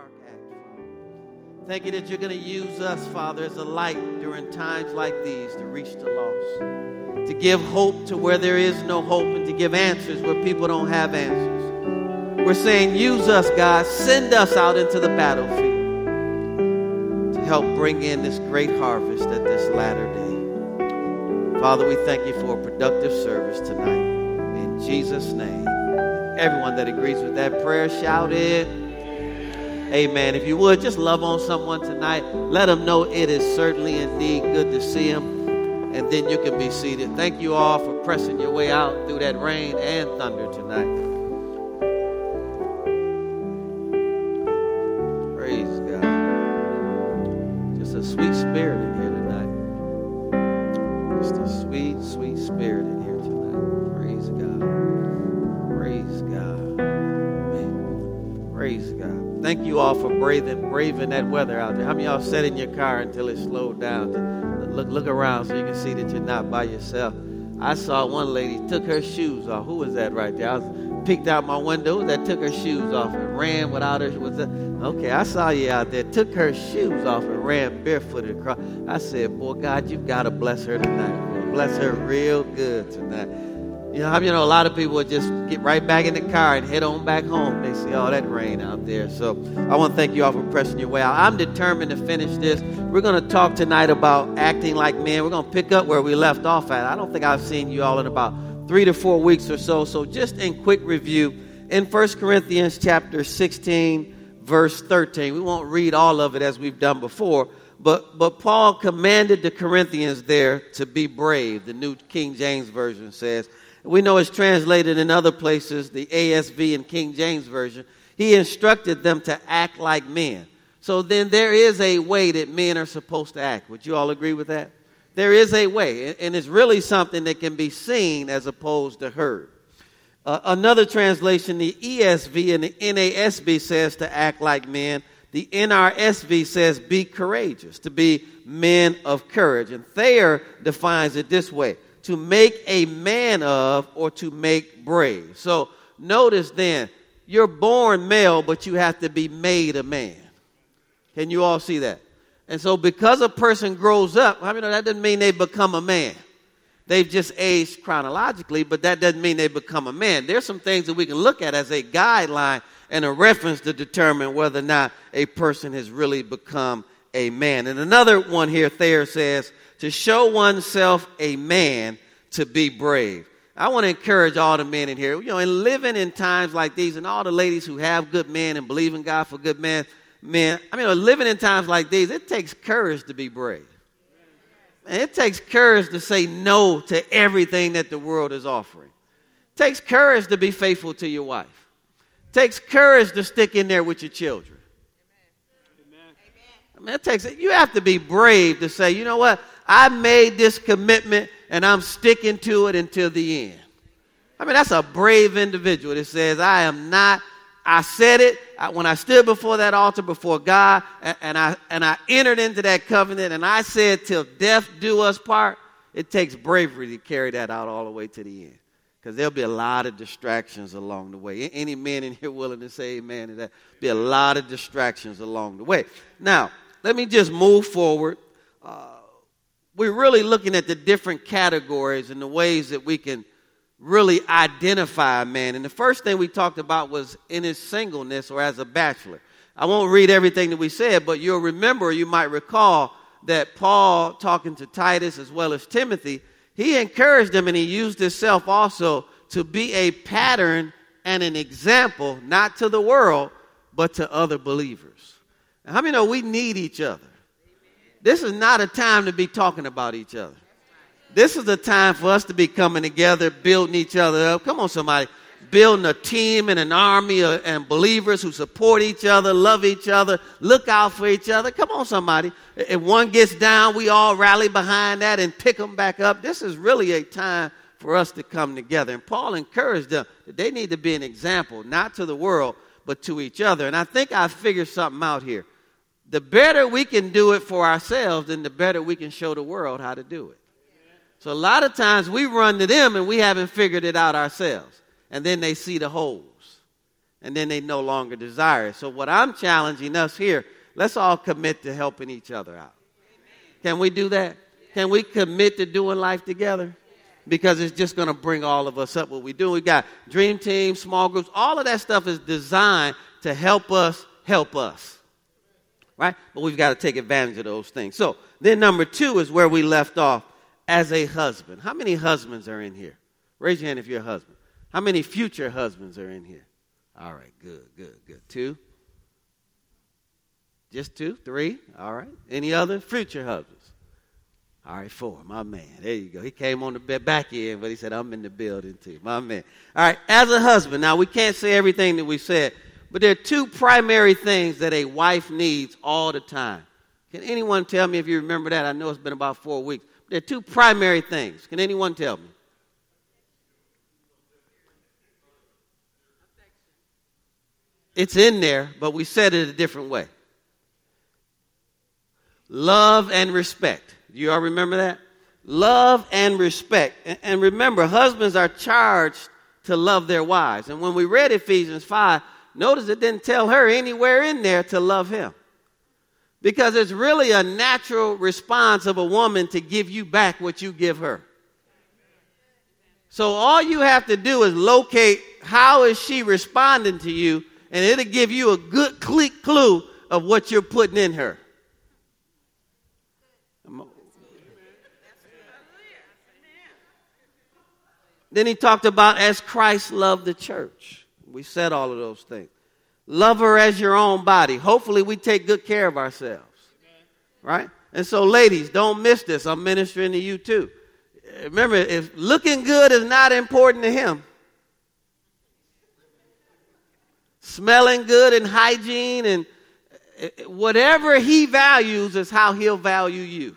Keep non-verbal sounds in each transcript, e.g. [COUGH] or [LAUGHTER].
dark. Thank you that you're going to use us, Father, as a light during times like these to reach the lost, to give hope to where there is no hope, and to give answers where people don't have answers. We're saying, use us, God. Send us out into the battlefield to help bring in this great harvest at this latter day. Father, we thank you for a productive service tonight. In Jesus' name. Everyone that agrees with that prayer, shout it. Amen. If you would, just love on someone tonight. Let them know it is certainly indeed good to see them. And then you can be seated. Thank you all for pressing your way out through that rain and thunder tonight. Weather out there. How many y'all sat in your car until it slowed down? Look, look around so you can see that you're not by yourself. I saw one lady took her shoes off. Who was that right there? I was peeked out my window that took her shoes off and ran without her. Was that, okay, I saw you out there. Took her shoes off and ran barefooted across. I said, boy, God, you've got to bless her tonight. Bless her real good tonight. You know, you know, a lot of people would just get right back in the car and head on back home. They see all that rain out there. So I want to thank you all for pressing your way out. I'm determined to finish this. We're going to talk tonight about acting like men. We're going to pick up where we left off at. I don't think I've seen you all in about three to four weeks or so. So just in quick review, in 1 Corinthians chapter 16, verse 13, we won't read all of it as we've done before. But, but Paul commanded the Corinthians there to be brave. The New King James Version says, we know it's translated in other places, the ASV and King James Version. He instructed them to act like men. So then there is a way that men are supposed to act. Would you all agree with that? There is a way, and it's really something that can be seen as opposed to heard. Uh, another translation, the ESV and the NASB says to act like men. The NRSV says be courageous, to be men of courage. And Thayer defines it this way to make a man of or to make brave. So notice then, you're born male, but you have to be made a man. Can you all see that? And so because a person grows up, I mean, that doesn't mean they become a man. They've just aged chronologically, but that doesn't mean they become a man. There's some things that we can look at as a guideline and a reference to determine whether or not a person has really become a man. And another one here, Thayer says, to show oneself a man to be brave. I want to encourage all the men in here, you know, in living in times like these, and all the ladies who have good men and believe in God for good men, men, I mean, uh, living in times like these, it takes courage to be brave. And it takes courage to say no to everything that the world is offering. It takes courage to be faithful to your wife. It takes courage to stick in there with your children. I mean, it takes you have to be brave to say, you know what? I made this commitment and I'm sticking to it until the end. I mean, that's a brave individual that says, I am not, I said it I, when I stood before that altar before God and, and, I, and I entered into that covenant and I said, till death do us part. It takes bravery to carry that out all the way to the end. Because there'll be a lot of distractions along the way. Any men in here willing to say amen to that? Be a lot of distractions along the way. Now, let me just move forward. We're really looking at the different categories and the ways that we can really identify a man. And the first thing we talked about was in his singleness or as a bachelor. I won't read everything that we said, but you'll remember, you might recall that Paul, talking to Titus as well as Timothy, he encouraged them and he used himself also to be a pattern and an example, not to the world, but to other believers. Now, how many know we need each other? This is not a time to be talking about each other. This is a time for us to be coming together, building each other up. Come on, somebody. Building a team and an army of, and believers who support each other, love each other, look out for each other. Come on, somebody. If one gets down, we all rally behind that and pick them back up. This is really a time for us to come together. And Paul encouraged them that they need to be an example, not to the world, but to each other. And I think I figured something out here the better we can do it for ourselves, then the better we can show the world how to do it. So a lot of times we run to them and we haven't figured it out ourselves. And then they see the holes. and then they no longer desire it. So, what I'm challenging us here, let's all commit to helping each other out. Can we do that? Can we commit to doing life together? Because it's just going to bring all of us up what we do. We got dream teams, small groups, all of that stuff is designed to help us help us. Right? But we've got to take advantage of those things. So, then number two is where we left off as a husband. How many husbands are in here? Raise your hand if you're a husband. How many future husbands are in here? All right, good, good, good. Two? Just two? Three? All right. Any other future husbands? All right, four. My man. There you go. He came on the back end, but he said, I'm in the building too. My man. All right, as a husband, now we can't say everything that we said, but there are two primary things that a wife needs all the time. Can anyone tell me if you remember that? I know it's been about four weeks. There are two primary things. Can anyone tell me? It's in there, but we said it a different way. Love and respect. Do you all remember that? Love and respect. And remember, husbands are charged to love their wives. And when we read Ephesians 5, notice it didn't tell her anywhere in there to love him. Because it's really a natural response of a woman to give you back what you give her. So all you have to do is locate how is she responding to you and it'll give you a good clue of what you're putting in her. Then he talked about as Christ loved the church. We said all of those things. Love her as your own body. Hopefully, we take good care of ourselves. Right? And so, ladies, don't miss this. I'm ministering to you too. Remember, if looking good is not important to him, smelling good and hygiene and eh, eh, whatever he values is how he'll value you.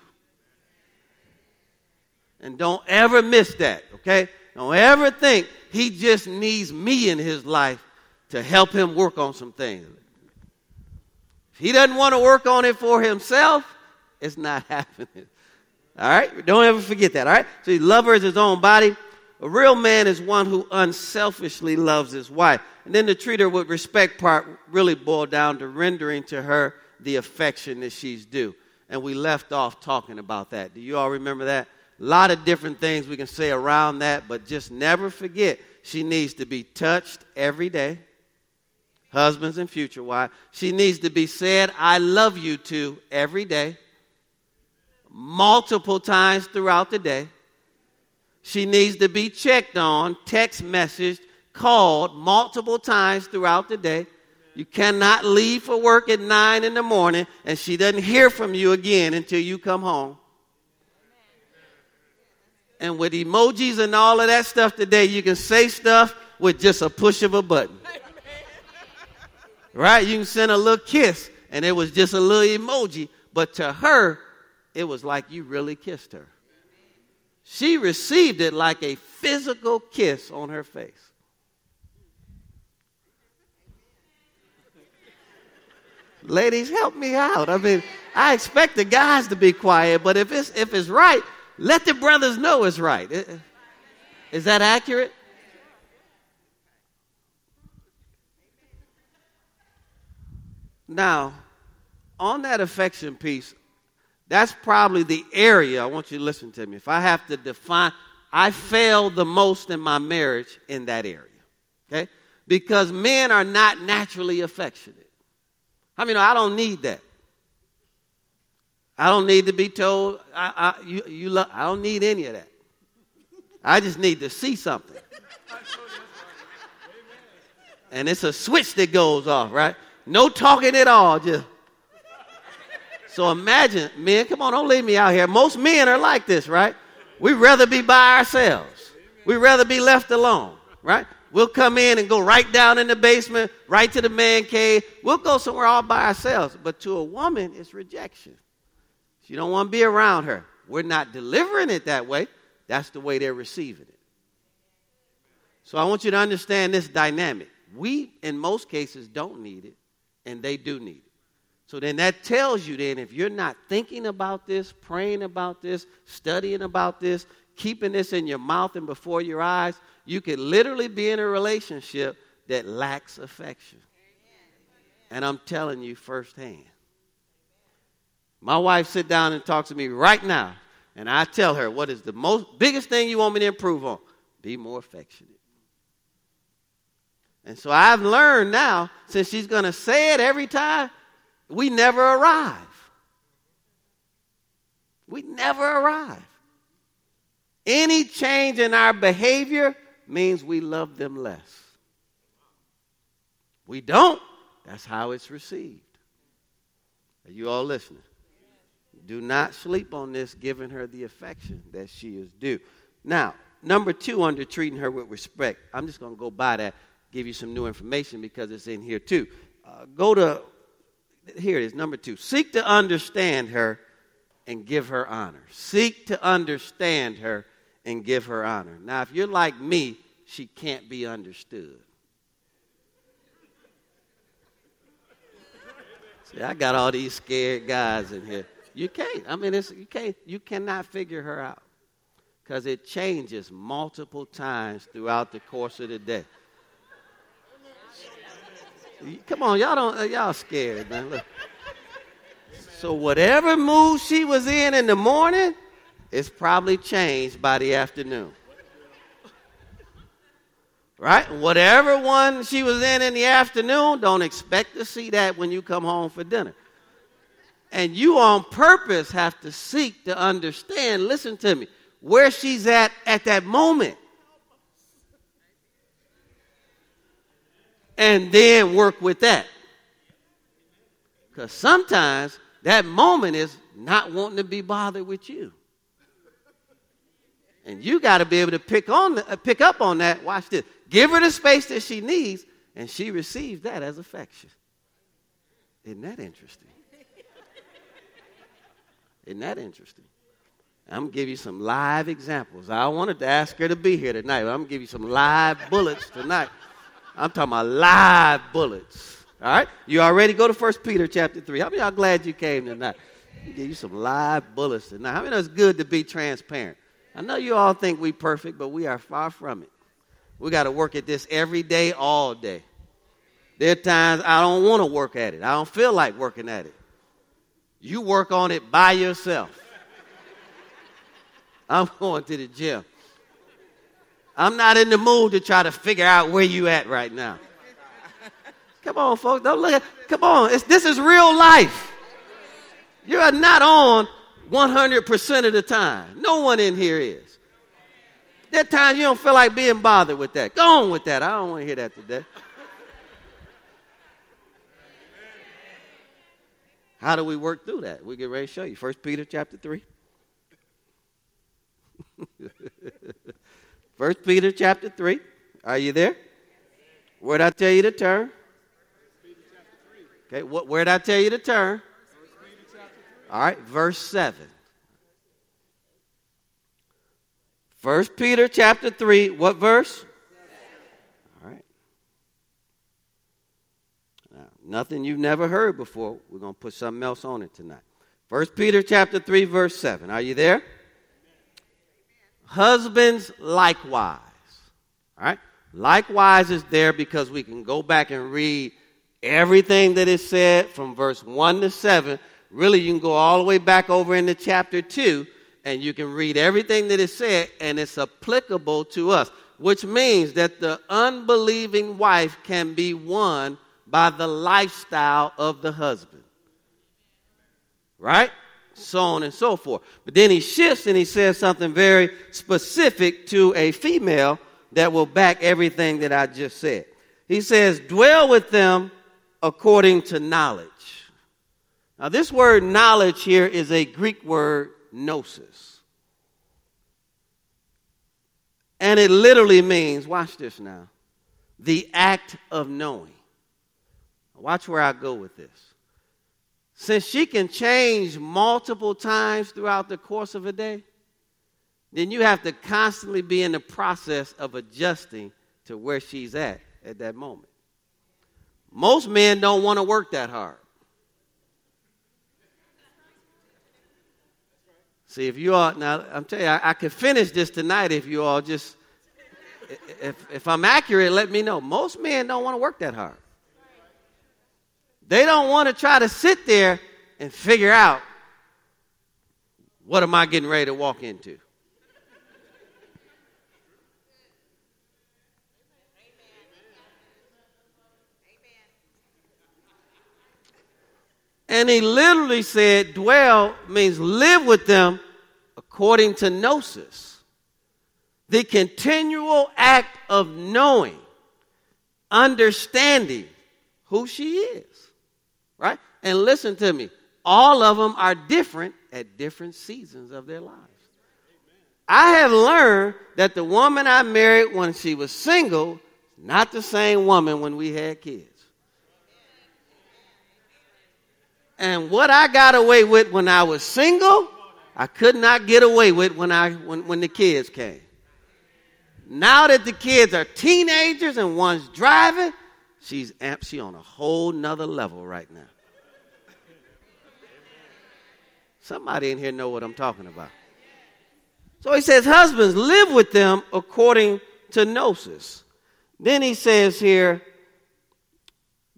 And don't ever miss that, okay? Don't ever think he just needs me in his life to help him work on some things. If he doesn't want to work on it for himself, it's not [LAUGHS] happening. All right? Don't ever forget that. All right? So, love her as his own body. A real man is one who unselfishly loves his wife. And then the treat her with respect part really boiled down to rendering to her the affection that she's due. And we left off talking about that. Do you all remember that? A lot of different things we can say around that, but just never forget she needs to be touched every day husbands and future wives. She needs to be said, I love you to every day, multiple times throughout the day. She needs to be checked on, text messaged, called multiple times throughout the day. You cannot leave for work at nine in the morning and she doesn't hear from you again until you come home. And with emojis and all of that stuff today, you can say stuff with just a push of a button. Right? You can send a little kiss, and it was just a little emoji, but to her, it was like you really kissed her. She received it like a physical kiss on her face. Ladies, help me out. I mean, I expect the guys to be quiet, but if it's if it's right, let the brothers know it's right. Is that accurate? Now, on that affection piece, that's probably the area I want you to listen to me. If I have to define, I failed the most in my marriage in that area. Okay? Because men are not naturally affectionate. I mean, I don't need that. I don't need to be told, I, I, you, you I don't need any of that. I just need to see something. And it's a switch that goes off, right? No talking at all. Just. So imagine, men, come on, don't leave me out here. Most men are like this, right? We'd rather be by ourselves. We'd rather be left alone, right? We'll come in and go right down in the basement, right to the man cave. We'll go somewhere all by ourselves. But to a woman, it's rejection. She don't want to be around her. We're not delivering it that way. That's the way they're receiving it. So I want you to understand this dynamic. We, in most cases, don't need it and they do need it. So then that tells you then if you're not thinking about this, praying about this, studying about this, keeping this in your mouth and before your eyes, you could literally be in a relationship that lacks affection. And I'm telling you firsthand. My wife sit down and talks to me right now, and I tell her what is the most biggest thing you want me to improve on? Be more affectionate. And so I've learned now, since she's going to say it every time, we never arrive. We never arrive. Any change in our behavior means we love them less. We don't, that's how it's received. Are you all listening? Do not sleep on this, giving her the affection that she is due. Now, number two, under treating her with respect, I'm just going to go by that give you some new information because it's in here too. Uh, go to, here it is, number two. Seek to understand her and give her honor. Seek to understand her and give her honor. Now, if you're like me, she can't be understood. See, I got all these scared guys in here. You can't. I mean, it's, you can't. You cannot figure her out because it changes multiple times throughout the course of the day. Come on, y'all don't uh, y'all scared, man. Look. So whatever mood she was in in the morning, it's probably changed by the afternoon. Right? Whatever one she was in in the afternoon, don't expect to see that when you come home for dinner. And you on purpose have to seek to understand, listen to me, where she's at at that moment. and then work with that. Because sometimes that moment is not wanting to be bothered with you. And you got to be able to pick, on uh, pick up on that. Watch this. Give her the space that she needs, and she receives that as affection. Isn't that interesting? Isn't that interesting? I'm going to give you some live examples. I wanted to ask her to be here tonight, I'm going to give you some live bullets tonight. I'm talking about live bullets. All right? You already go to 1 Peter chapter 3. How many y'all glad you came tonight? Give you some live bullets tonight. How many it's good to be transparent? I know you all think we perfect, but we are far from it. We got to work at this every day, all day. There are times I don't want to work at it. I don't feel like working at it. You work on it by yourself. I'm going to the gym. I'm not in the mood to try to figure out where you at right now. Come on, folks. Don't look at, come on. It's, this is real life. You are not on 100% of the time. No one in here is. That time you don't feel like being bothered with that. Go on with that. I don't want to hear that today. How do we work through that? We get ready to show you. First Peter chapter 3. [LAUGHS] First Peter chapter 3. Are you there? Where'd I tell you to turn? Okay, what, where'd I tell you to turn? All right, verse 7. First Peter chapter 3, what verse? All right. Now, nothing you've never heard before. We're going to put something else on it tonight. First Peter chapter 3, verse 7. Are you there? Husbands likewise. All right? Likewise is there because we can go back and read everything that is said from verse 1 to 7. Really, you can go all the way back over into chapter 2 and you can read everything that is said and it's applicable to us, which means that the unbelieving wife can be won by the lifestyle of the husband. Right? so on and so forth. But then he shifts and he says something very specific to a female that will back everything that I just said. He says, dwell with them according to knowledge. Now, this word knowledge here is a Greek word, gnosis. And it literally means, watch this now, the act of knowing. Watch where I go with this. Since she can change multiple times throughout the course of a day, then you have to constantly be in the process of adjusting to where she's at at that moment. Most men don't want to work that hard. See, if you all, now I'm telling you, I, I could finish this tonight if you all just if, if I'm accurate, let me know. Most men don't want to work that hard. They don't want to try to sit there and figure out what am I getting ready to walk into. And he literally said, dwell means live with them according to gnosis. The continual act of knowing, understanding who she is. Right? And listen to me, all of them are different at different seasons of their lives. I have learned that the woman I married when she was single, not the same woman when we had kids. And what I got away with when I was single, I could not get away with when, I, when, when the kids came. Now that the kids are teenagers and one's driving, she's amp, she on a whole nother level right now. Somebody in here know what I'm talking about. So he says, husbands, live with them according to gnosis. Then he says here,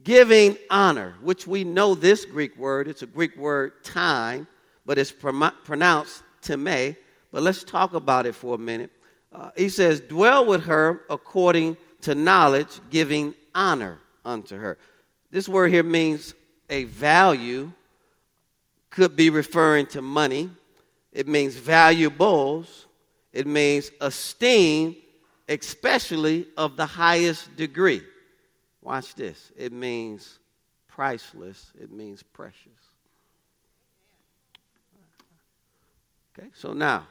giving honor, which we know this Greek word. It's a Greek word, time, but it's pronounced time. But let's talk about it for a minute. Uh, he says, dwell with her according to knowledge, giving honor unto her. This word here means a value, could be referring to money. It means valuables. It means esteem, especially of the highest degree. Watch this. It means priceless, it means precious. Okay, so now,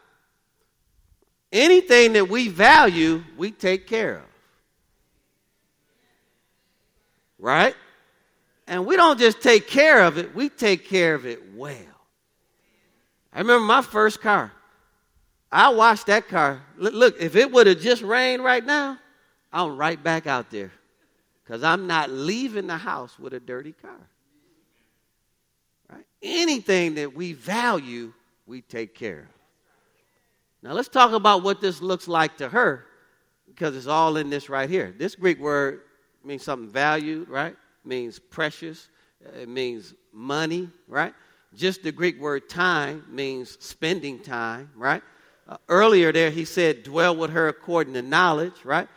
anything that we value, we take care of. Right? And we don't just take care of it, we take care of it well. I remember my first car. I watched that car. Look, if it would have just rained right now, I'm right back out there because I'm not leaving the house with a dirty car. Right? Anything that we value, we take care of. Now let's talk about what this looks like to her because it's all in this right here. This Greek word means something valued, right? Means precious. It means money, right? Just the Greek word time means spending time, right? Uh, earlier there, he said, dwell with her according to knowledge, right?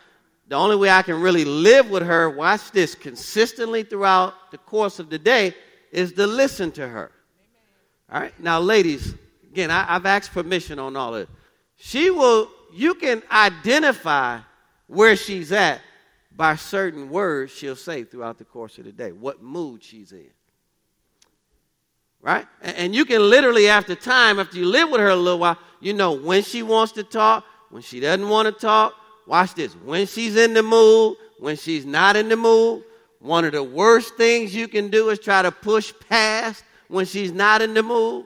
the only way I can really live with her, watch this, consistently throughout the course of the day is to listen to her. All right? Now, ladies, again, I, have asked permission on all of it. She will, you can identify where she's at by certain words she'll say throughout the course of the day, what mood she's in. Right? And, you can literally, after time, after you live with her a little while, you know when she wants to talk, when she doesn't want to talk, Watch this. When she's in the mood, when she's not in the mood, one of the worst things you can do is try to push past when she's not in the mood.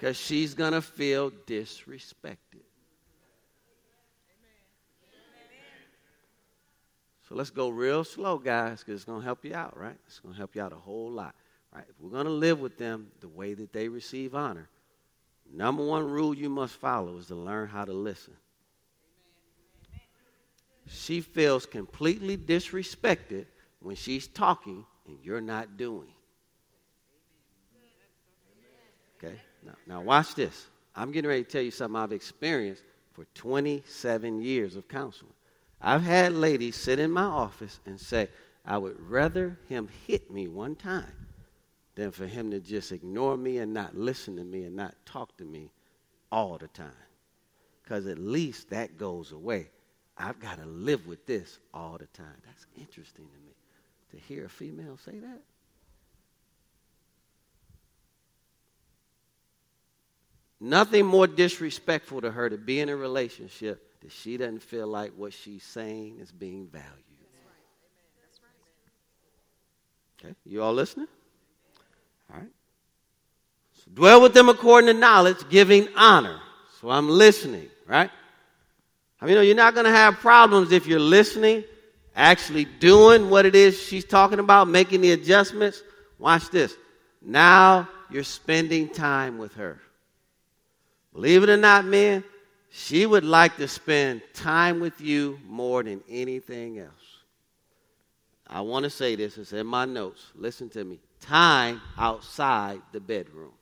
Because she's going to feel disrespected. So let's go real slow, guys, because it's going to help you out, right? It's going to help you out a whole lot. Right? If we're going to live with them the way that they receive honor, number one rule you must follow is to learn how to listen. She feels completely disrespected when she's talking and you're not doing. Okay? Now, now watch this. I'm getting ready to tell you something I've experienced for 27 years of counseling. I've had ladies sit in my office and say, I would rather him hit me one time than for him to just ignore me and not listen to me and not talk to me all the time. Because at least that goes away. I've got to live with this all the time. That's interesting to me to hear a female say that. Nothing more disrespectful to her to be in a relationship that she doesn't feel like what she's saying is being valued. Okay, you all listening? All right? So dwell with them according to knowledge, giving honor. So I'm listening, right? I mean, you're not going to have problems if you're listening, actually doing what it is she's talking about, making the adjustments. Watch this. Now you're spending time with her. Believe it or not, man, she would like to spend time with you more than anything else. I want to say this, it's in my notes. Listen to me. Time outside the bedroom.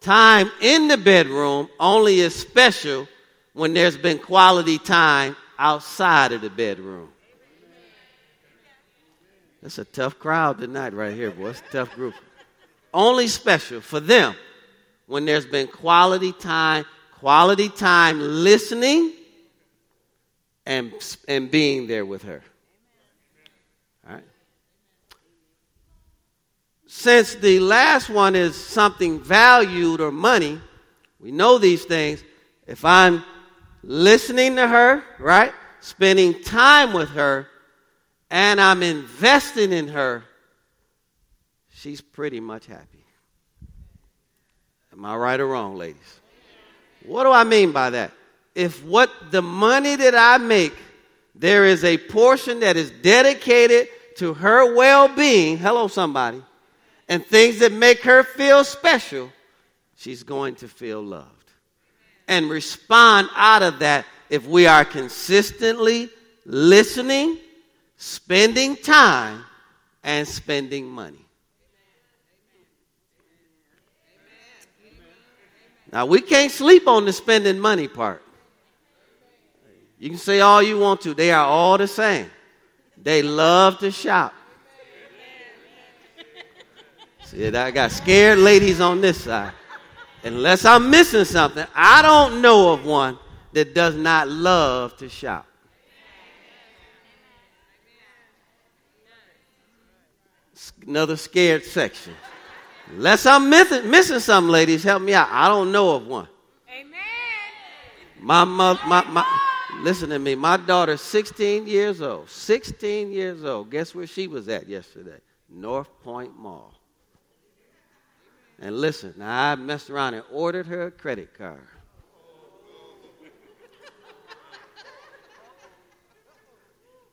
Time in the bedroom only is special when there's been quality time outside of the bedroom. That's a tough crowd tonight, right here, boy. It's a tough group. Only special for them when there's been quality time, quality time listening and, and being there with her. All right. Since the last one is something valued or money, we know these things. If I'm listening to her, right, spending time with her, and I'm investing in her, she's pretty much happy. Am I right or wrong, ladies? What do I mean by that? If what the money that I make, there is a portion that is dedicated to her well being, hello, somebody, and things that make her feel special, she's going to feel loved. And respond out of that if we are consistently listening spending time and spending money. Now, we can't sleep on the spending money part. You can say all you want to, they are all the same. They love to shop. See, I got scared ladies on this side. Unless I'm missing something, I don't know of one that does not love to shop. another scared section. Unless I'm missing, missing some ladies, help me out. I don't know of one. Amen. My mother, my, my, listen to me. My daughter's 16 years old. 16 years old. Guess where she was at yesterday? North Point Mall. And listen, now I messed around and ordered her a credit card.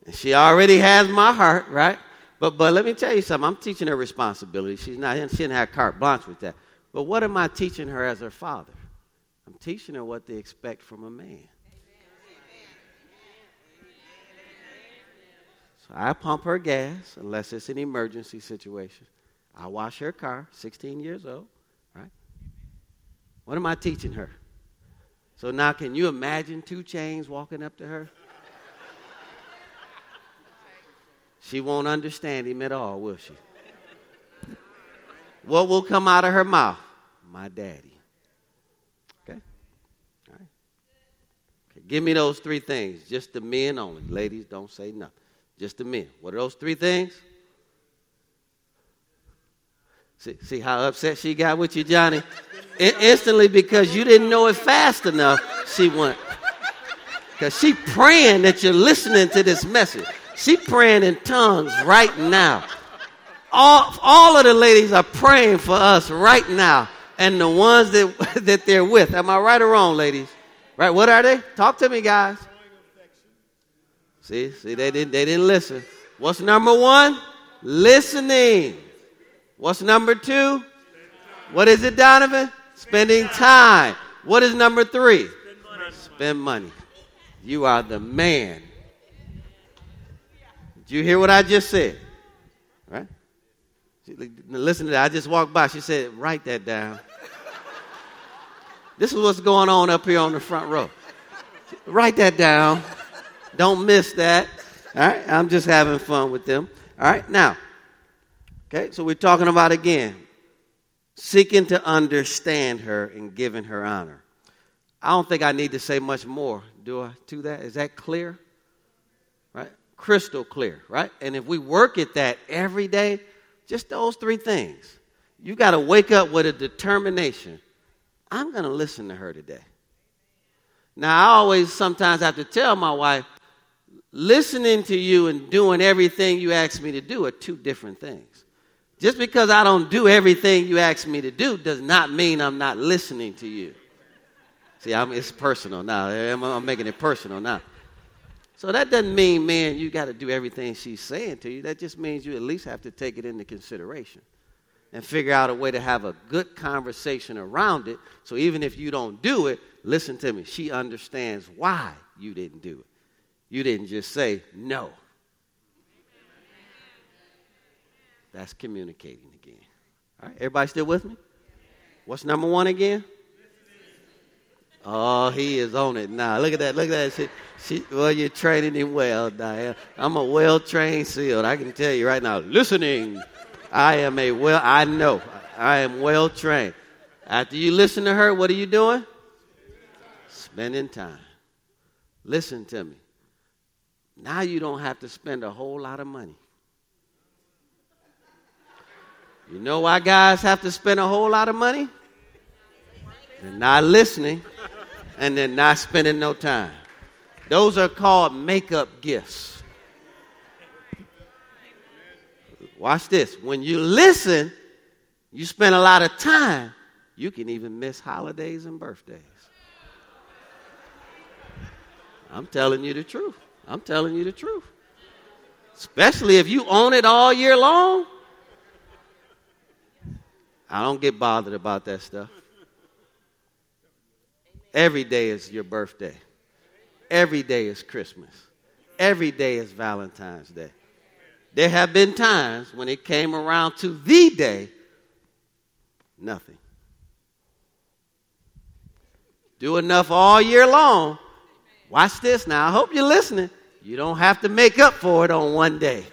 And she already has my heart, right? But, but let me tell you something. I'm teaching her responsibility. She's not, she didn't have carte blanche with that. But what am I teaching her as her father? I'm teaching her what they expect from a man. So I pump her gas unless it's an emergency situation. I wash her car, 16 years old, right? What am I teaching her? So now, can you imagine 2 Chainz walking up to her? She won't understand him at all, will she? What will come out of her mouth? My daddy. Okay? All right. Okay. Give me those three things. Just the men only. Ladies, don't say nothing. Just the men. What are those three things? See, see how upset she got with you, Johnny? In- instantly, because you didn't know it fast enough, she went. Because she praying that you're listening to this message. She praying in tongues right now. All, all of the ladies are praying for us right now. And the ones that, [LAUGHS] that they're with. Am I right or wrong, ladies? Right? What are they? Talk to me, guys. See, see, they didn't, they didn't listen. What's number one? Listening. What's number two? What is it, Donovan? Spending time. What is number three? Spend money. You are the man did you hear what I just said? Right? Listen to that. I just walked by. She said, write that down. this is what's going on up here on the front row. Write that down. Don't miss that. All right? I'm just having fun with them. All right? Now, okay, so we're talking about again seeking to understand her and giving her honor. I don't think I need to say much more, do I, to that? Is that clear? Crystal clear, right? And if we work at that every day, just those three things, you got to wake up with a determination. I'm going to listen to her today. Now, I always sometimes have to tell my wife, listening to you and doing everything you ask me to do are two different things. Just because I don't do everything you ask me to do does not mean I'm not listening to you. See, I'm, it's personal now. I'm, I'm making it personal now. So that doesn't mean, man, you got to do everything she's saying to you. That just means you at least have to take it into consideration and figure out a way to have a good conversation around it. So even if you don't do it, listen to me. She understands why you didn't do it. You didn't just say no. That's communicating again. All right, everybody still with me? What's number one again? Oh, he is on it now. Look at that. Look at that. She, she, well, you're training him well, Diane. I'm a well trained SEAL. I can tell you right now. Listening. I am a well, I know. I am well trained. After you listen to her, what are you doing? Spending time. Listen to me. Now you don't have to spend a whole lot of money. You know why guys have to spend a whole lot of money? They're not listening and they're not spending no time. Those are called makeup gifts. Watch this. When you listen, you spend a lot of time, you can even miss holidays and birthdays. I'm telling you the truth. I'm telling you the truth. Especially if you own it all year long. I don't get bothered about that stuff. Every day is your birthday. Every day is Christmas. Every day is Valentine's Day. There have been times when it came around to the day, nothing. Do enough all year long. Watch this now. I hope you're listening. You don't have to make up for it on one day.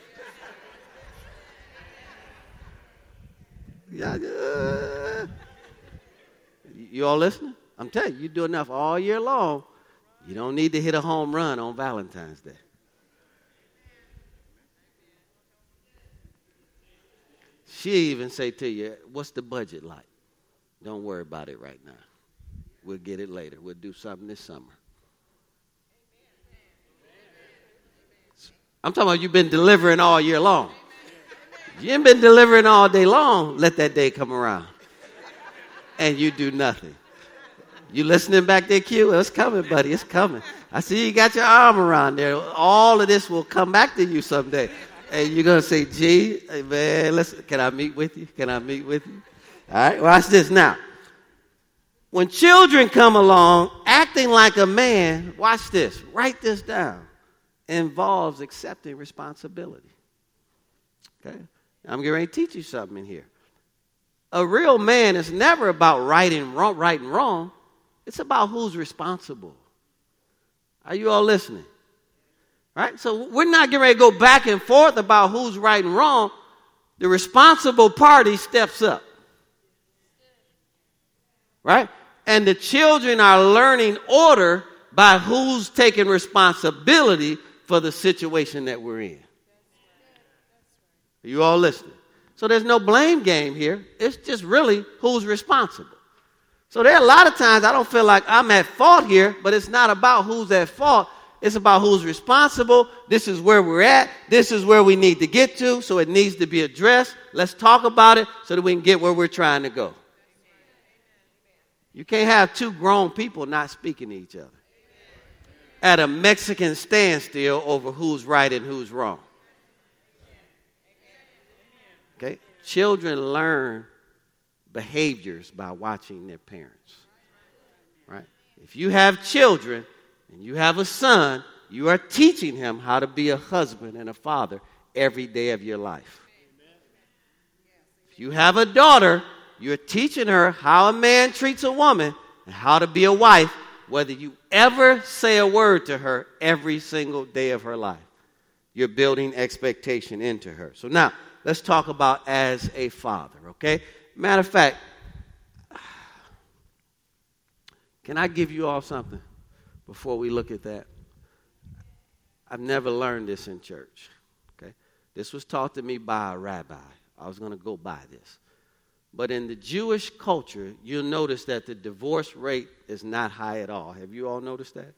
You all listening? I'm telling you, you do enough all year long. You don't need to hit a home run on Valentine's Day. She even say to you, "What's the budget like?" Don't worry about it right now. We'll get it later. We'll do something this summer. I'm talking about you've been delivering all year long. You ain't been delivering all day long. Let that day come around. And you do nothing. You listening back there, Q? It's coming, buddy. It's coming. I see you got your arm around there. All of this will come back to you someday. And you're going to say, gee, man, can I meet with you? Can I meet with you? All right, watch this now. When children come along acting like a man, watch this, write this down, involves accepting responsibility. Okay? I'm getting ready to teach you something in here. A real man is never about right and wrong, right and wrong. It's about who's responsible. Are you all listening? Right? So we're not getting ready to go back and forth about who's right and wrong. The responsible party steps up. Right? And the children are learning order by who's taking responsibility for the situation that we're in. Are you all listening? So there's no blame game here. It's just really who's responsible. So there are a lot of times I don't feel like I'm at fault here, but it's not about who's at fault. It's about who's responsible. This is where we're at. This is where we need to get to. So it needs to be addressed. Let's talk about it so that we can get where we're trying to go. You can't have two grown people not speaking to each other at a Mexican standstill over who's right and who's wrong. Okay? Children learn behaviors by watching their parents. Right? If you have children and you have a son, you are teaching him how to be a husband and a father every day of your life. If you have a daughter, you're teaching her how a man treats a woman and how to be a wife, whether you ever say a word to her every single day of her life. You're building expectation into her. So now, let's talk about as a father, okay? Matter of fact, can I give you all something before we look at that? I've never learned this in church, okay? This was taught to me by a rabbi. I was going to go by this. But in the Jewish culture, you'll notice that the divorce rate is not high at all. Have you all noticed that?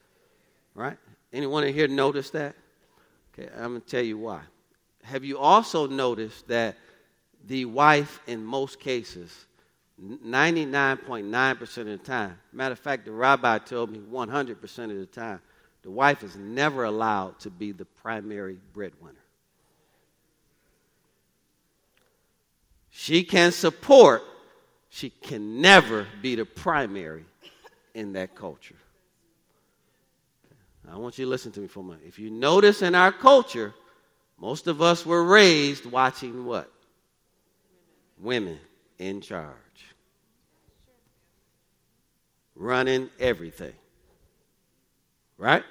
Right? Anyone in here notice that? Okay, I'm going to tell you why have you also noticed that the wife, in most cases, 99.9% of the time, matter of fact, the rabbi told me 100% of the time, the wife is never allowed to be the primary breadwinner. She can support, she can never be the primary in that culture. I want you to listen to me for a moment. If you notice in our culture, most of us were raised watching what? Women in charge, running everything. Right?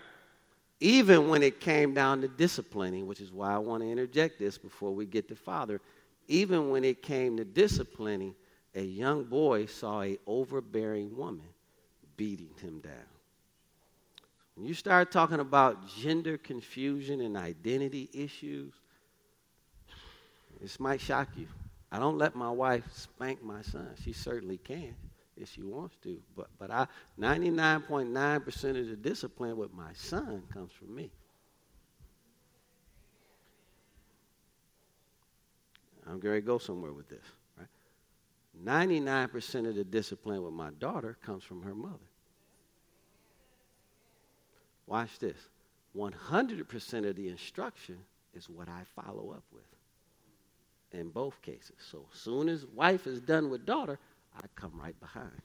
Even when it came down to disciplining, which is why I want to interject this before we get to father, even when it came to disciplining, a young boy saw a overbearing woman beating him down. When you start talking about gender confusion and identity issues, this might shock you. I don't let my wife spank my son. She certainly can if she wants to. But but I 99.9% of the discipline with my son comes from me. I'm going to go somewhere with this. Right? 99% of the discipline with my daughter comes from her mother. Watch this. 100% of the instruction is what I follow up with in both cases. So soon as wife is done with daughter, I come right behind.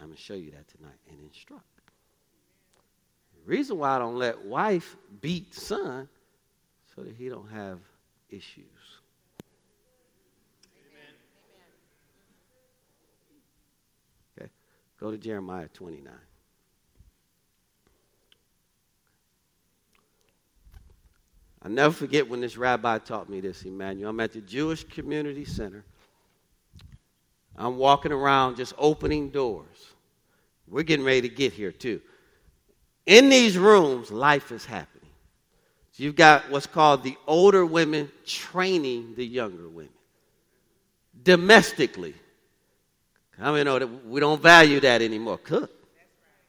I'm going to show you that tonight and instruct. The reason why I don't let wife beat son so that he don't have issues. Okay. Go to Jeremiah 29. I never forget when this rabbi taught me this, Emmanuel. I'm at the Jewish Community Center. I'm walking around just opening doors. We're getting ready to get here, too. In these rooms, life is happening. So you've got what's called the older women training the younger women domestically. Many know that we don't value that anymore? Cook,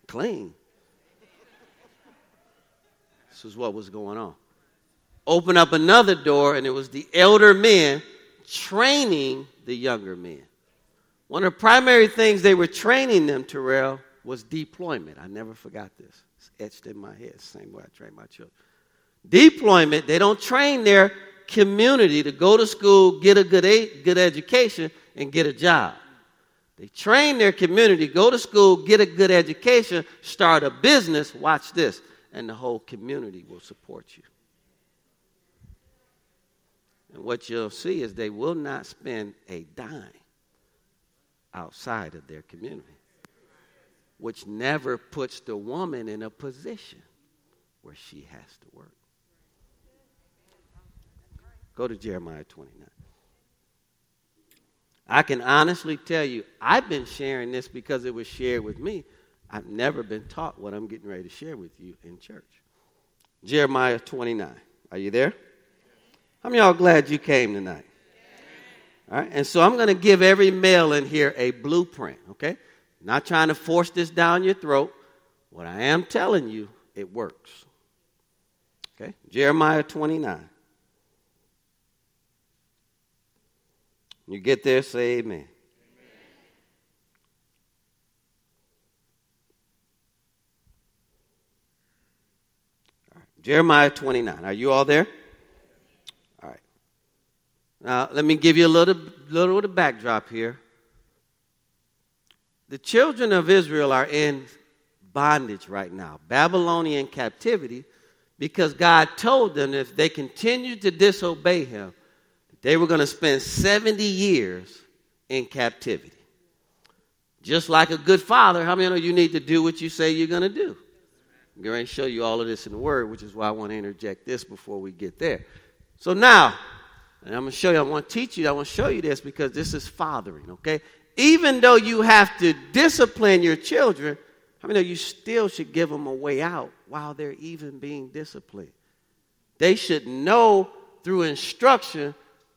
clean. This is what was going on open up another door, and it was the elder men training the younger men. One of the primary things they were training them, Terrell, was deployment. I never forgot this. It's etched in my head, same way I train my children. Deployment, they don't train their community to go to school, get a good, good education, and get a job. They train their community, go to school, get a good education, start a business, watch this, and the whole community will support you. And what you'll see is they will not spend a dime outside of their community, which never puts the woman in a position where she has to work. Go to Jeremiah 29. I can honestly tell you, I've been sharing this because it was shared with me. I've never been taught what I'm getting ready to share with you in church. Jeremiah 29. Are you there? Many y'all glad you came tonight? All right, and so I'm going to give every male in here a blueprint, okay? Not trying to force this down your throat. What I am telling you, it works. Okay? Jeremiah 29. You get there, say amen. Jeremiah 29. Are you all there? Now, let me give you a little, little of backdrop here. The children of Israel are in bondage right now, Babylonian captivity, because God told them if they continued to disobey Him, they were going to spend 70 years in captivity. Just like a good father, how many know you need to do what you say you're going to do? I'm going to show you all of this in the Word, which is why I want to interject this before we get there. So now, and I'm going to show you, I want to teach you, I want to show you this because this is fathering, okay? Even though you have to discipline your children, I mean, you still should give them a way out while they're even being disciplined. They should know through instruction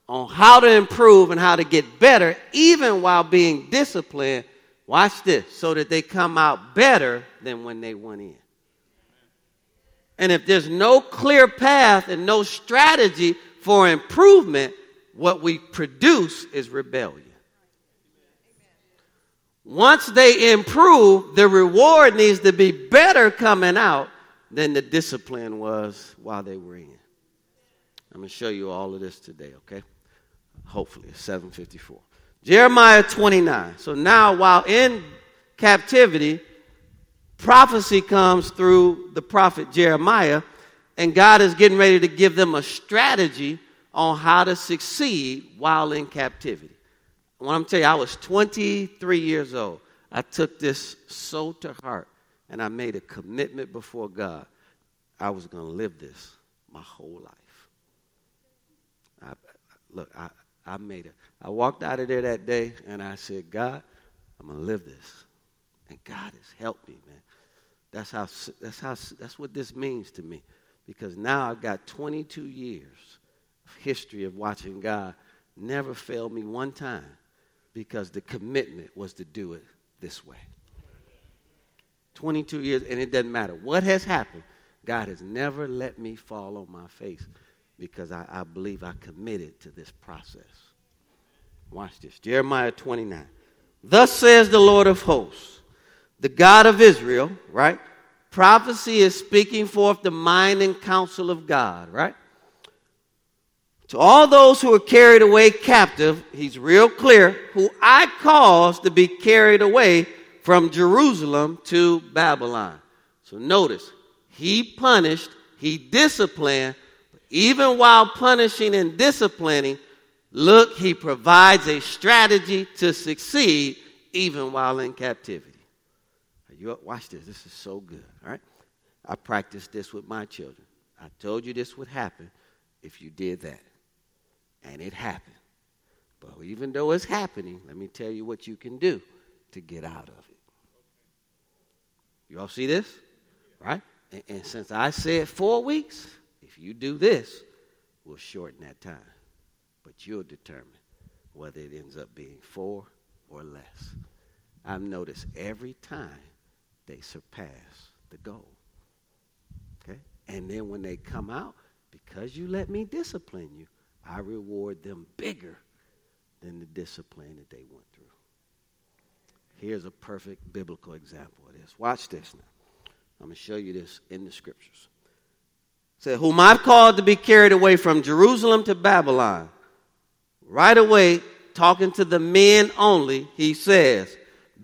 on how to improve and how to get better, even while being disciplined. Watch this, so that they come out better than when they went in. And if there's no clear path and no strategy for improvement, what we produce is rebellion. Once they improve, the reward needs to be better coming out than the discipline was while they were in. I'm going to show you all of this today, okay? Hopefully, 754. Jeremiah 29. So now, while in captivity, prophecy comes through the prophet Jeremiah, and God is getting ready to give them a strategy on how to succeed while in captivity. I want to tell you, I was 23 years old. I took this so to heart, and I made a commitment before God. I was going to live this my whole life. I, look, I, I made it. I walked out of there that day, and I said, God, I'm going to live this. And God has helped me, man. That's how, that's how, that's what this means to me. Because now I've got 22 years of history of watching God never fail me one time because the commitment was to do it this way. 22 years, and it doesn't matter what has happened. God has never let me fall on my face because I, I believe I committed to this process. Watch this Jeremiah 29. Thus says the Lord of hosts, the God of Israel, right? Prophecy is speaking forth the mind and counsel of God, right? To all those who are carried away captive, he's real clear, who I caused to be carried away from Jerusalem to Babylon. So notice, he punished, he disciplined, even while punishing and disciplining, look, he provides a strategy to succeed even while in captivity. You watch this. This is so good. All right. I practiced this with my children. I told you this would happen if you did that. And it happened. But even though it's happening, let me tell you what you can do to get out of it. You all see this? Right? And, and since I said four weeks, if you do this, we'll shorten that time. But you'll determine whether it ends up being four or less. I've noticed every time they surpass the goal. Okay? And then when they come out, because you let me discipline you, I reward them bigger than the discipline that they went through. Here's a perfect biblical example of this. Watch this now. I'm going to show you this in the scriptures. Said, Whom I've called to be carried away from Jerusalem to Babylon. Right away, talking to the men only, he says,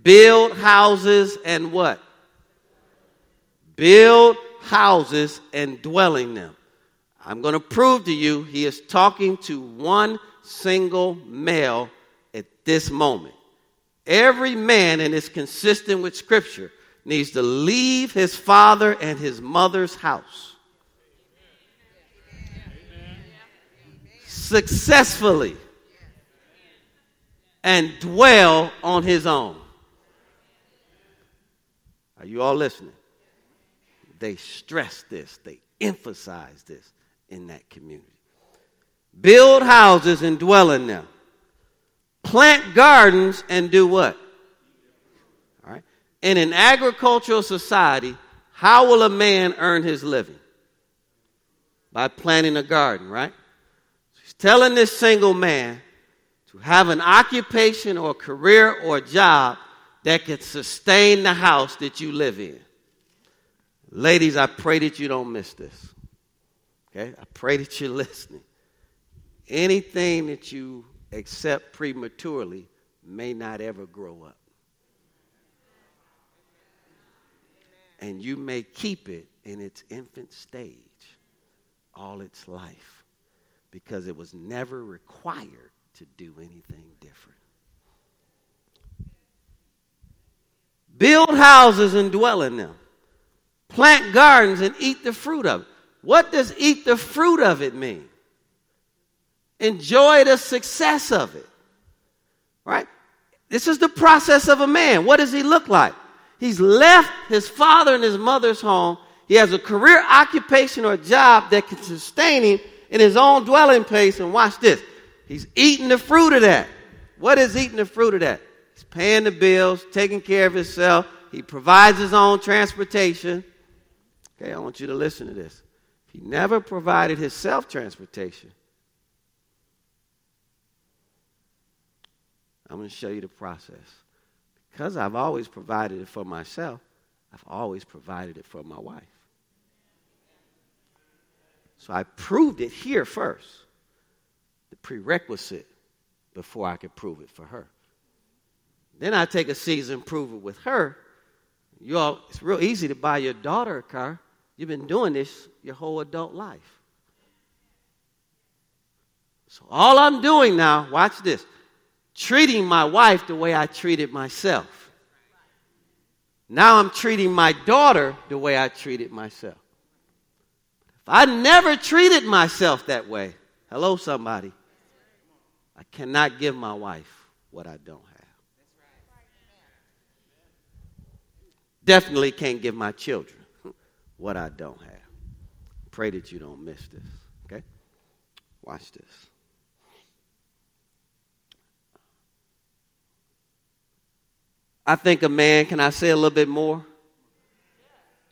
Build houses and what? Build houses and dwell in them. I'm going to prove to you he is talking to one single male at this moment. Every man, and it's consistent with Scripture, needs to leave his father and his mother's house successfully and dwell on his own. Are you all listening? They stress this, they emphasize this in that community. Build houses and dwell in them. Plant gardens and do what? All right. In an agricultural society, how will a man earn his living? By planting a garden, right? He's telling this single man to have an occupation or career or job that can sustain the house that you live in. Ladies, I pray that you don't miss this. Okay? I pray that you're listening. Anything that you accept prematurely may not ever grow up. And you may keep it in its infant stage all its life because it was never required to do anything different. Build houses and dwell in them plant gardens and eat the fruit of it. What does eat the fruit of it mean? Enjoy the success of it. Right? This is the process of a man. What does he look like? He's left his father and his mother's home. He has a career occupation or job that can sustain him in his own dwelling place. And watch this. He's eating the fruit of that. What is eating the fruit of that? He's paying the bills, taking care of himself. He provides his own transportation. Okay, I want you to listen to this. He never provided his self transportation. I'm going to show you the process. Because I've always provided it for myself, I've always provided it for my wife. So I proved it here first, the prerequisite, before I could prove it for her. Then I take a season, prove it with her. You all, it's real easy to buy your daughter a car. You've been doing this your whole adult life. So all I'm doing now, watch this, treating my wife the way I treated myself. Now I'm treating my daughter the way I treated myself. If I never treated myself that way, hello, somebody, I cannot give my wife what I don't have. Definitely can't give my children what I don't have. Pray that you don't miss this, okay? Watch this. I think a man, can I say a little bit more?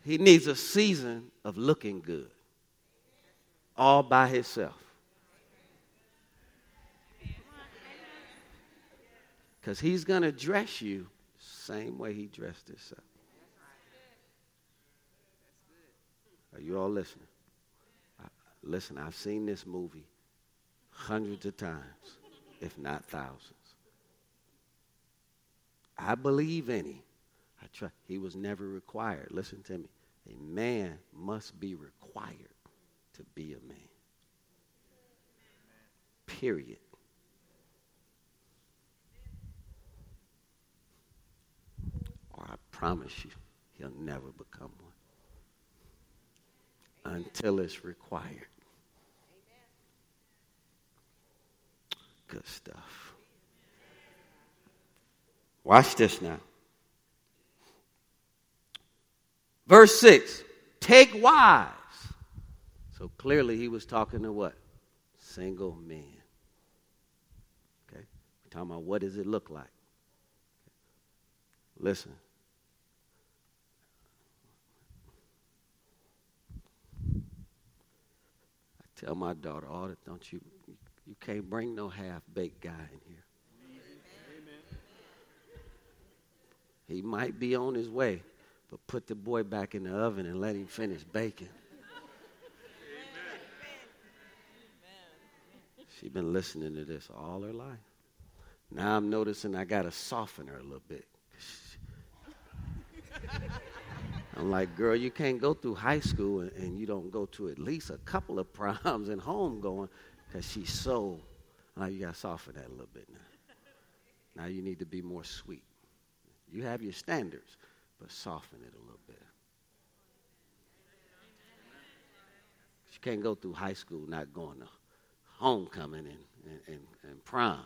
He needs a season of looking good all by himself. Because he's going to dress you same way he dressed himself. Are you all listening? Listen, I've seen this movie hundreds of times, if not thousands. I believe in him. I try. He was never required. Listen to me. A man must be required to be a man. Period. Or I promise you, he'll never become one until it's required. Good stuff. Watch this now. Verse 6 Take wives. So clearly he was talking to what? Single men. Okay? We're talking about what does it look like? Listen. Tell my daughter all that don't you you can't bring no half baked guy in here. He might be on his way, but put the boy back in the oven and let him finish baking. She's been listening to this all her life. Now I'm noticing I got to soften her a little bit. I'm like, girl, you can't go through high school and, and you don't go to at least a couple of [LAUGHS] proms and home going because she's so. Now you got to soften that a little bit now. Now you need to be more sweet. You have your standards, but soften it a little bit. She can't go through high school not going to homecoming and, and, and, and prom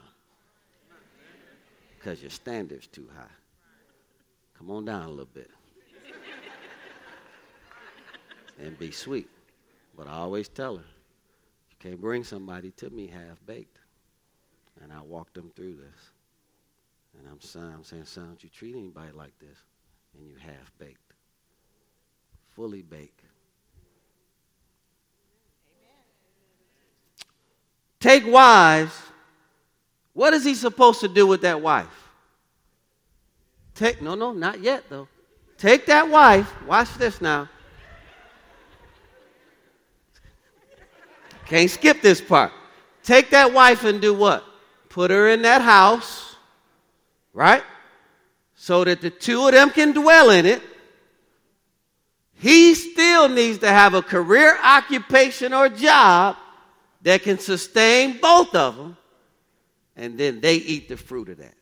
because your standard's too high. Come on down a little bit and be sweet. But I always tell her, you can't bring somebody to me half baked. And I walk them through this. And I'm saying, I'm saying, son, don't you treat anybody like this. And you half baked, fully baked. Take wives. What is he supposed to do with that wife? Take, no, no, not yet though. Take that wife. Watch this now. Can't skip this part. Take that wife and do what? Put her in that house, right? So that the two of them can dwell in it. He still needs to have a career, occupation, or job that can sustain both of them, and then they eat the fruit of that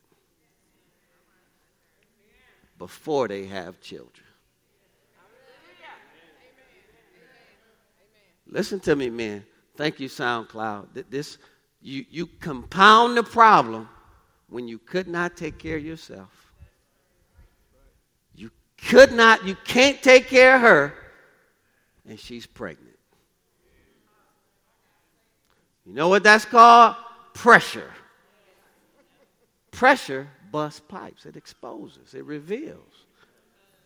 before they have children. Listen to me, man. Thank you, SoundCloud. This you, you compound the problem when you could not take care of yourself. You could not, you can't take care of her, and she's pregnant. You know what that's called? Pressure. Pressure busts pipes, it exposes, it reveals.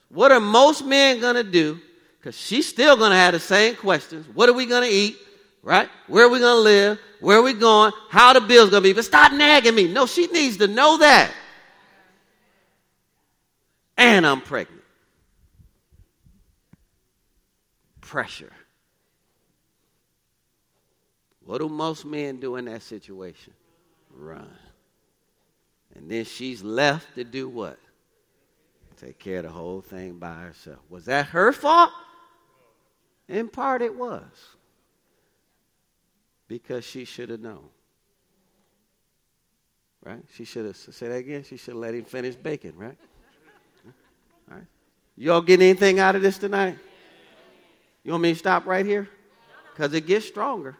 What are most men going to do? Because she's still going to have the same questions. What are we going to eat? Right? Where are we going to live? Where are we going? How the bill's going to be? But stop nagging me. No, she needs to know that. And I'm pregnant. Pressure. What do most men do in that situation? Run. And then she's left to do what? Take care of the whole thing by herself. Was that her fault? In part, it was. Because she should have known. Right? She should have, say that again, she should have let him finish baking, right? All right. You all getting anything out of this tonight? You want me to stop right here? Because it gets stronger.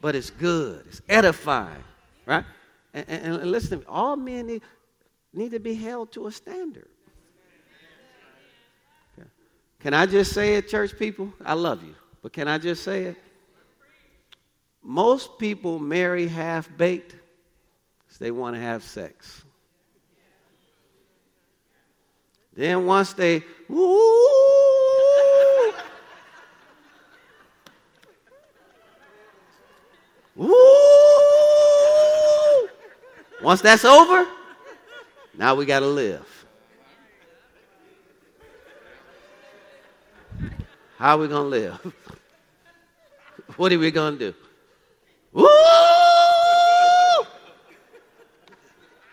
But it's good. It's edifying. Right? And, and, and listen. All men need, need to be held to a standard. Okay. Can I just say it, church people? I love you. But can I just say it? Most people marry half baked because they want to have sex. Then once they, woo, woo, once that's over, now we got to live. How are we going to live? [LAUGHS] What are we going to do? Woo!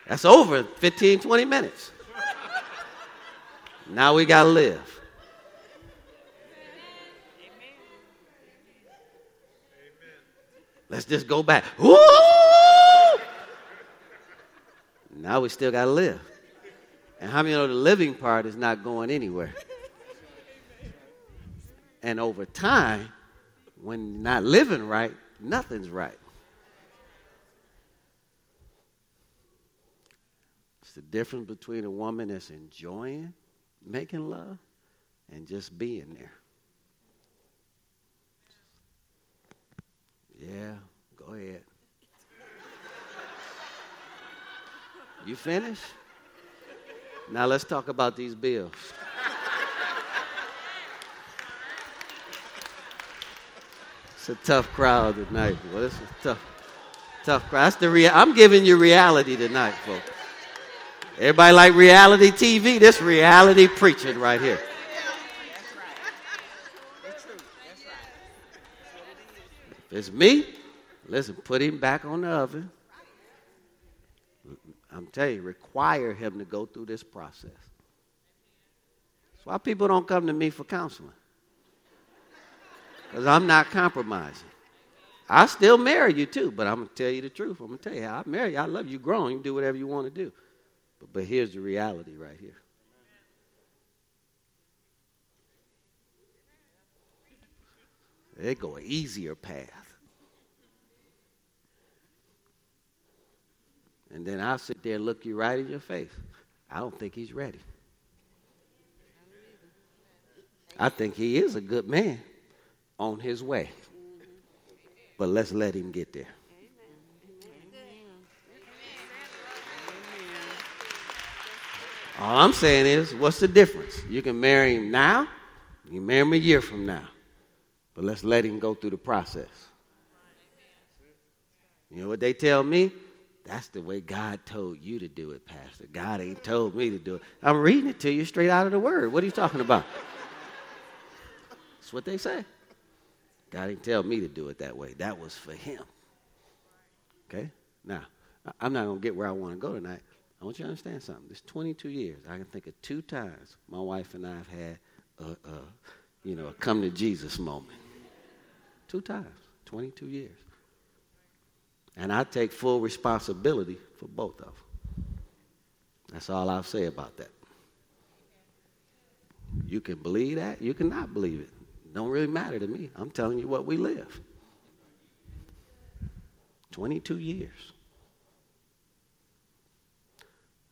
That's over 15, 20 minutes. Now we got to live. Let's just go back. Woo! Now we still got to live. And how many know the living part is not going anywhere? And over time, when not living right, nothing's right. It's the difference between a woman that's enjoying making love and just being there. Yeah, go ahead. You finished? Now let's talk about these bills. It's a tough crowd tonight. Well, this is tough, tough crowd. That's the rea- I'm giving you reality tonight, folks. Everybody like reality TV? This reality preaching right here. If it's me, listen, put him back on the oven. I'm telling you, require him to go through this process. That's why people don't come to me for counseling. Because I'm not compromising. I still marry you too, but I'm to tell you the truth. I'm to tell you, how I marry you. I love you grown. You do whatever you want to do. But, but here's the reality right here. They go an easier path. And then I'll sit there and look you right in your face. I don't think he's ready. I think he is a good man on his way. But let's let him get there. All I'm saying is, what's the difference? You can marry him now, you can marry him a year from now. But let's let him go through the process. You know what they tell me? That's the way God told you to do it, Pastor. God ain't told me to do it. I'm reading it to you straight out of the Word. What are you talking about? That's what they say. God didn't tell me to do it that way. That was for Him. Okay? Now, I'm not going to get where I want to go tonight. I want you to understand something. This 22 years, I can think of two times my wife and I have had a, a you know, a come to Jesus moment. Two times, 22 years. And I take full responsibility for both of them. That's all I'll say about that. You can believe that, you cannot believe it. Don't really matter to me. I'm telling you what we live. 22 years.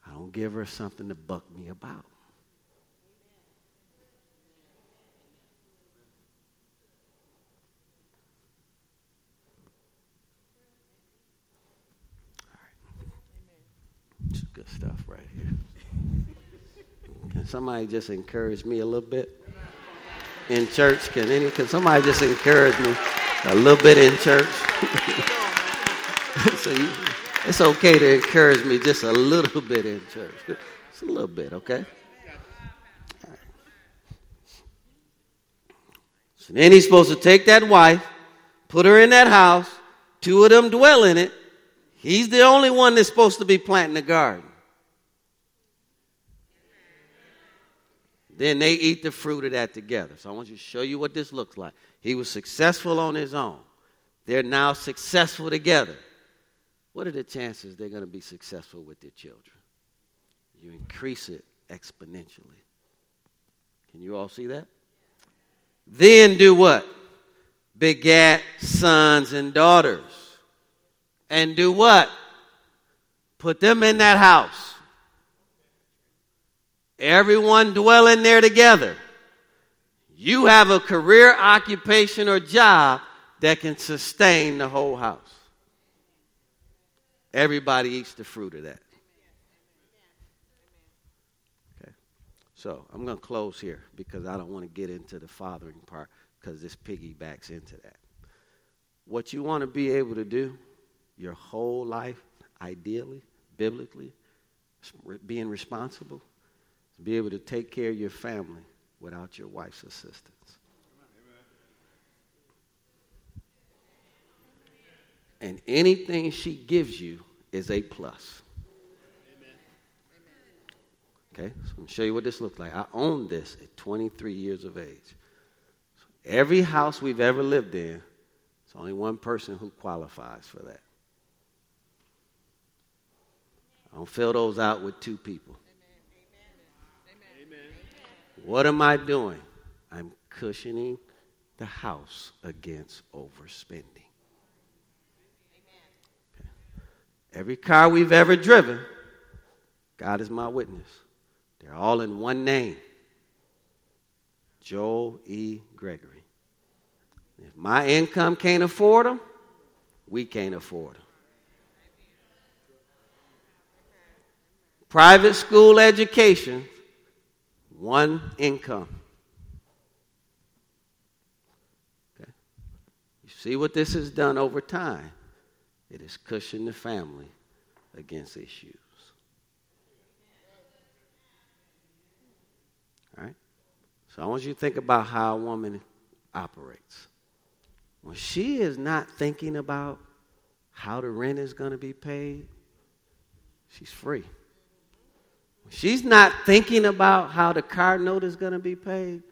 I don't give her something to buck me about. All right. Amen. Good stuff right here. Can somebody just encourage me a little bit in church? Can any? Can somebody just encourage me a little bit in church? [LAUGHS] so you, it's okay to encourage me just a little [LAUGHS] bit in church. Just a little bit, okay? So then he's supposed to take that wife, put her in that house, two of them dwell in it. He's the only one that's supposed to be planting the garden. Then they eat the fruit of that together. So I want you to show you what this looks like. He was successful on his own. They're now successful together. What are the chances they're going to be successful with their children? You increase it exponentially. Can you all see that? Then do what? Begat sons and daughters. And do what? Put them in that house. Everyone dwelling there together. You have a career, occupation, or job that can sustain the whole house. Everybody eats the fruit of that. Okay. So I'm going to close here because I don't want to get into the fathering part because this piggybacks into that. What you want to be able to do your whole life, ideally, biblically, being responsible, be able to take care of your family without your wife's assistance. And anything she gives you is a plus. Okay, so I'm going to show you what this looks like. I owned this at 23 years of age. So every house we've ever lived in, it's only one person who qualifies for that. I don't fill those out with two people. What am I doing? I'm cushioning the house against overspending. Okay. Every car we've ever driven, God is my witness. They're all in one name Joel E. Gregory. If my income can't afford them, we can't afford them. Private school education one income. Okay. You see what this has done over time? It has cushioned the family against issues. All right? So I want you to think about how a woman operates. When she is not thinking about how the rent is going to be paid, she's free. She's not thinking about how the car note is going to be paid,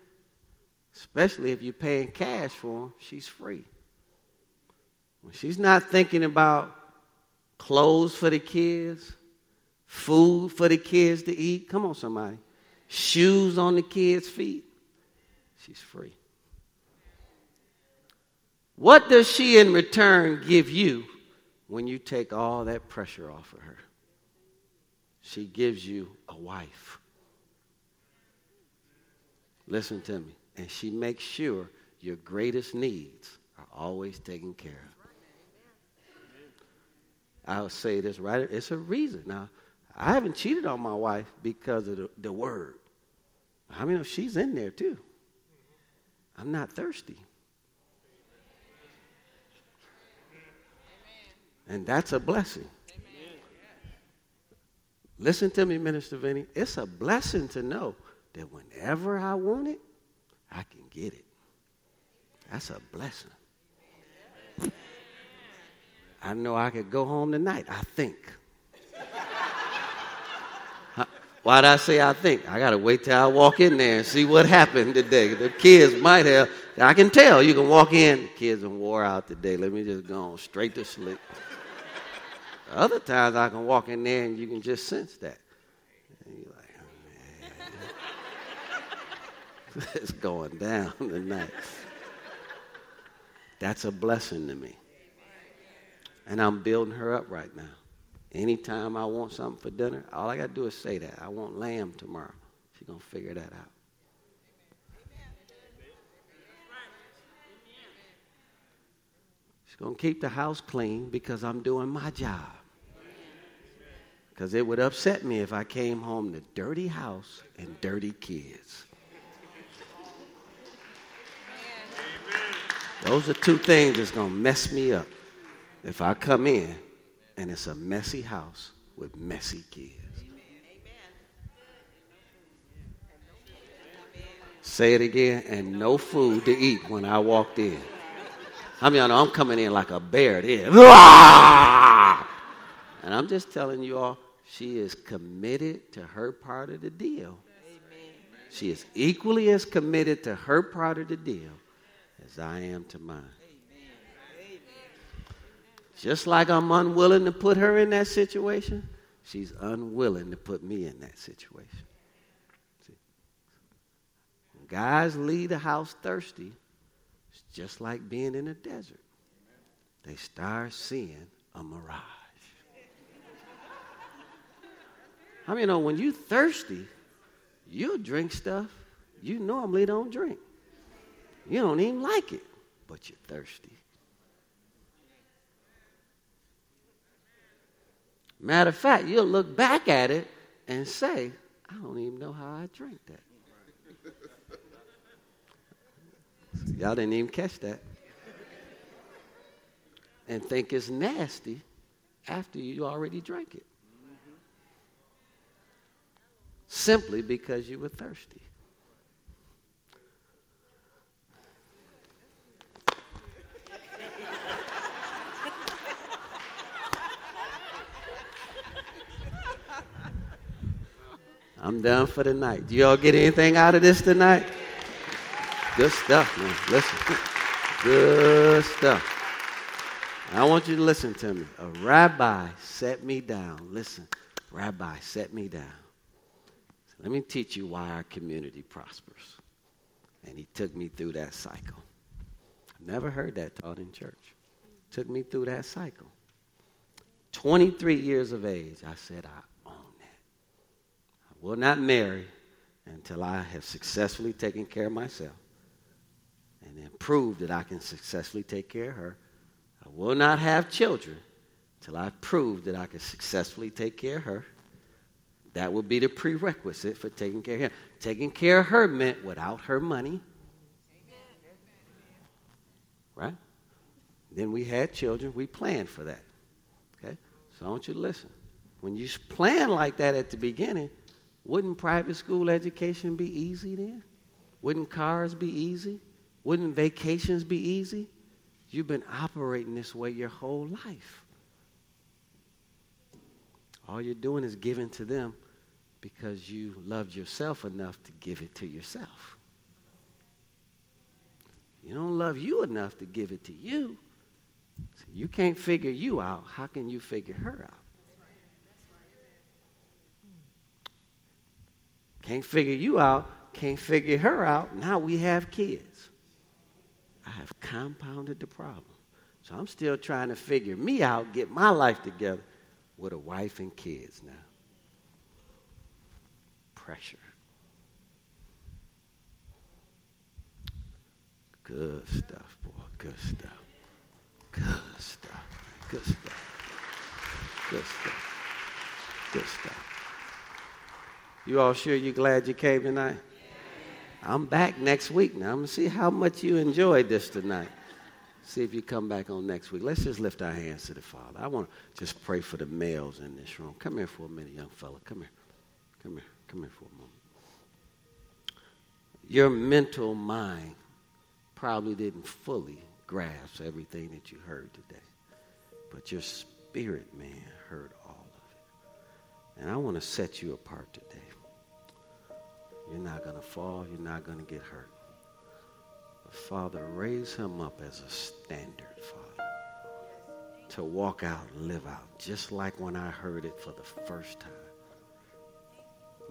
especially if you're paying cash for them, she's free. When she's not thinking about clothes for the kids, food for the kids to eat, come on, somebody, shoes on the kids' feet, she's free. What does she in return give you when you take all that pressure off of her? She gives you a wife. Listen to me. And she makes sure your greatest needs are always taken care of. I'll say this right. It's a reason. Now, I haven't cheated on my wife because of the, the word. I mean, she's in there too. I'm not thirsty. And that's a blessing. Listen to me, Minister Vinny. It's a blessing to know that whenever I want it, I can get it. That's a blessing. I know I could go home tonight, I think. Why'd I say I think? I got to wait till I walk in there and see what happened today. The kids might have, I can tell. You can walk in, the kids are wore out today. Let me just go on straight to sleep. Other times I can walk in there and you can just sense that. And you're like, oh, man, [LAUGHS] it's going down [LAUGHS] tonight. That's a blessing to me. And I'm building her up right now. Anytime I want something for dinner, all I got to do is say that. I want lamb tomorrow. She's going to figure that out. She's going to keep the house clean because I'm doing my job. Because it would upset me if I came home to dirty house and dirty kids. Those are two things that's going to mess me up if I come in and it's a messy house with messy kids. Say it again, and no food to eat when I walked in. Mean, I know I'm coming in like a bear there. [LAUGHS] And I'm just telling you all, she is committed to her part of the deal. She is equally as committed to her part of the deal as I am to mine. Just like I'm unwilling to put her in that situation, she's unwilling to put me in that situation. See? When guys leave the house thirsty, it's just like being in a desert. They start seeing a mirage. I mean, you know, when you thirsty, you drink stuff you normally don't drink. You don't even like it, but you're thirsty. Matter of fact, you'll look back at it and say, I don't even know how I drank that. Y'all didn't even catch that. And think it's nasty after you already drank it. Simply because you were thirsty. I'm done for the night. Do y'all get anything out of this tonight? Good stuff, man. Listen. Good stuff. I want you to listen to me. A rabbi set me down. Listen, rabbi set me down. Let me teach you why our community prospers. And he took me through that cycle. I've never heard that taught in church. Took me through that cycle. 23 years of age, I said, I own that. I will not marry until I have successfully taken care of myself and then prove that I can successfully take care of her. I will not have children until I prove that I can successfully take care of her. That would be the prerequisite for taking care of him. Taking care of her meant without her money. Right? Then we had children. We planned for that. Okay? So I want you to listen. When you plan like that at the beginning, wouldn't private school education be easy then? Wouldn't cars be easy? Wouldn't vacations be easy? You've been operating this way your whole life. All you're doing is giving to them because you loved yourself enough to give it to yourself. You don't love you enough to give it to you. So you can't figure you out. How can you figure her out? Can't figure you out, can't figure her out. Now we have kids. I have compounded the problem. So I'm still trying to figure me out, get my life together with a wife and kids now. Pressure. Good stuff, boy. Good stuff. Good stuff. Good stuff. Good stuff. Good stuff. You all sure you're glad you came tonight? I'm back next week now. I'm going to see how much you enjoyed this tonight. See if you come back on next week. Let's just lift our hands to the Father. I want to just pray for the males in this room. Come here for a minute, young fella. Come here. Come here. Come here for a moment. Your mental mind probably didn't fully grasp everything that you heard today, but your spirit man heard all of it. And I want to set you apart today. You're not going to fall. You're not going to get hurt. But Father, raise him up as a standard, Father, to walk out and live out, just like when I heard it for the first time.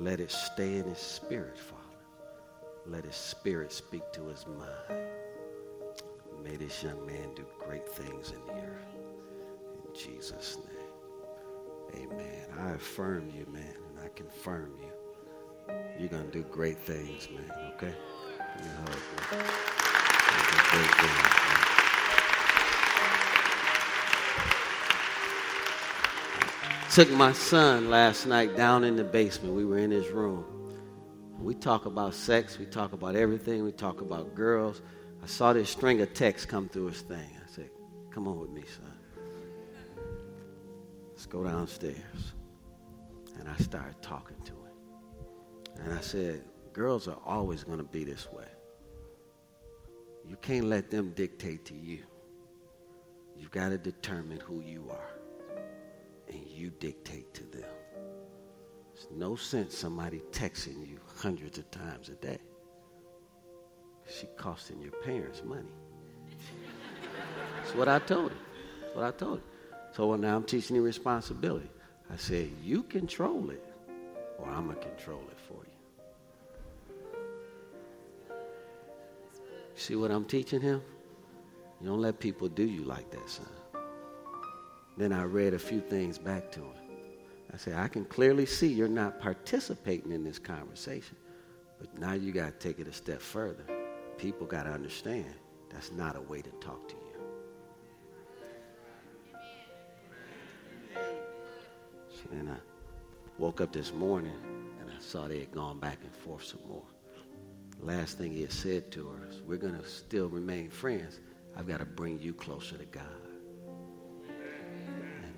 Let it stay in his spirit, Father. Let his spirit speak to his mind. May this young man do great things in the earth. In Jesus' name. Amen. I affirm you, man, and I confirm you. You're going to do great things, man, okay? You. Took my son last night down in the basement. We were in his room. We talk about sex. We talk about everything. We talk about girls. I saw this string of texts come through his thing. I said, Come on with me, son. Let's go downstairs. And I started talking to him. And I said, girls are always going to be this way. You can't let them dictate to you. You've got to determine who you are. And you dictate to them. There's no sense somebody texting you hundreds of times a day. She costing your parents money. That's what I told him. That's what I told him. So now I'm teaching you responsibility. I said, you control it, or I'm going to control it for you. See what I'm teaching him? You don't let people do you like that, son. Then I read a few things back to him. I said, I can clearly see you're not participating in this conversation, but now you got to take it a step further. People got to understand that's not a way to talk to you. And I woke up this morning and I saw they had gone back and forth some more. last thing he had said to her is, We're going to still remain friends. I've got to bring you closer to God.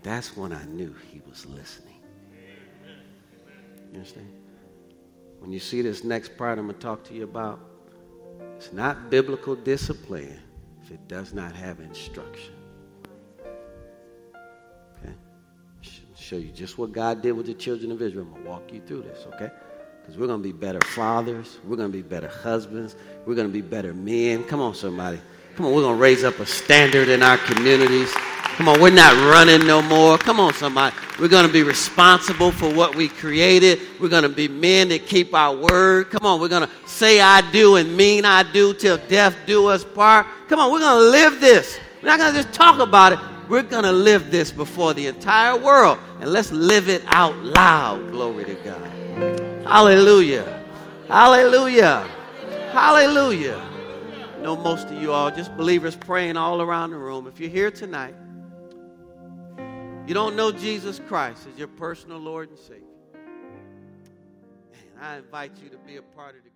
That's when I knew he was listening. You understand? When you see this next part I'm going to talk to you about, it's not biblical discipline if it does not have instruction. Okay? Show you just what God did with the children of Israel. I'm going to walk you through this, okay? Because we're going to be better fathers. We're going to be better husbands. We're going to be better men. Come on, somebody. Come on, we're going to raise up a standard in our communities. Come on, we're not running no more. Come on, somebody. We're going to be responsible for what we created. We're going to be men that keep our word. Come on, we're going to say I do and mean I do till death do us part. Come on, we're going to live this. We're not going to just talk about it. We're going to live this before the entire world. And let's live it out loud. Glory to God. Hallelujah. Hallelujah. Hallelujah. I know most of you all just believers praying all around the room. If you're here tonight, you don't know Jesus Christ as your personal Lord and Savior. And I invite you to be a part of the.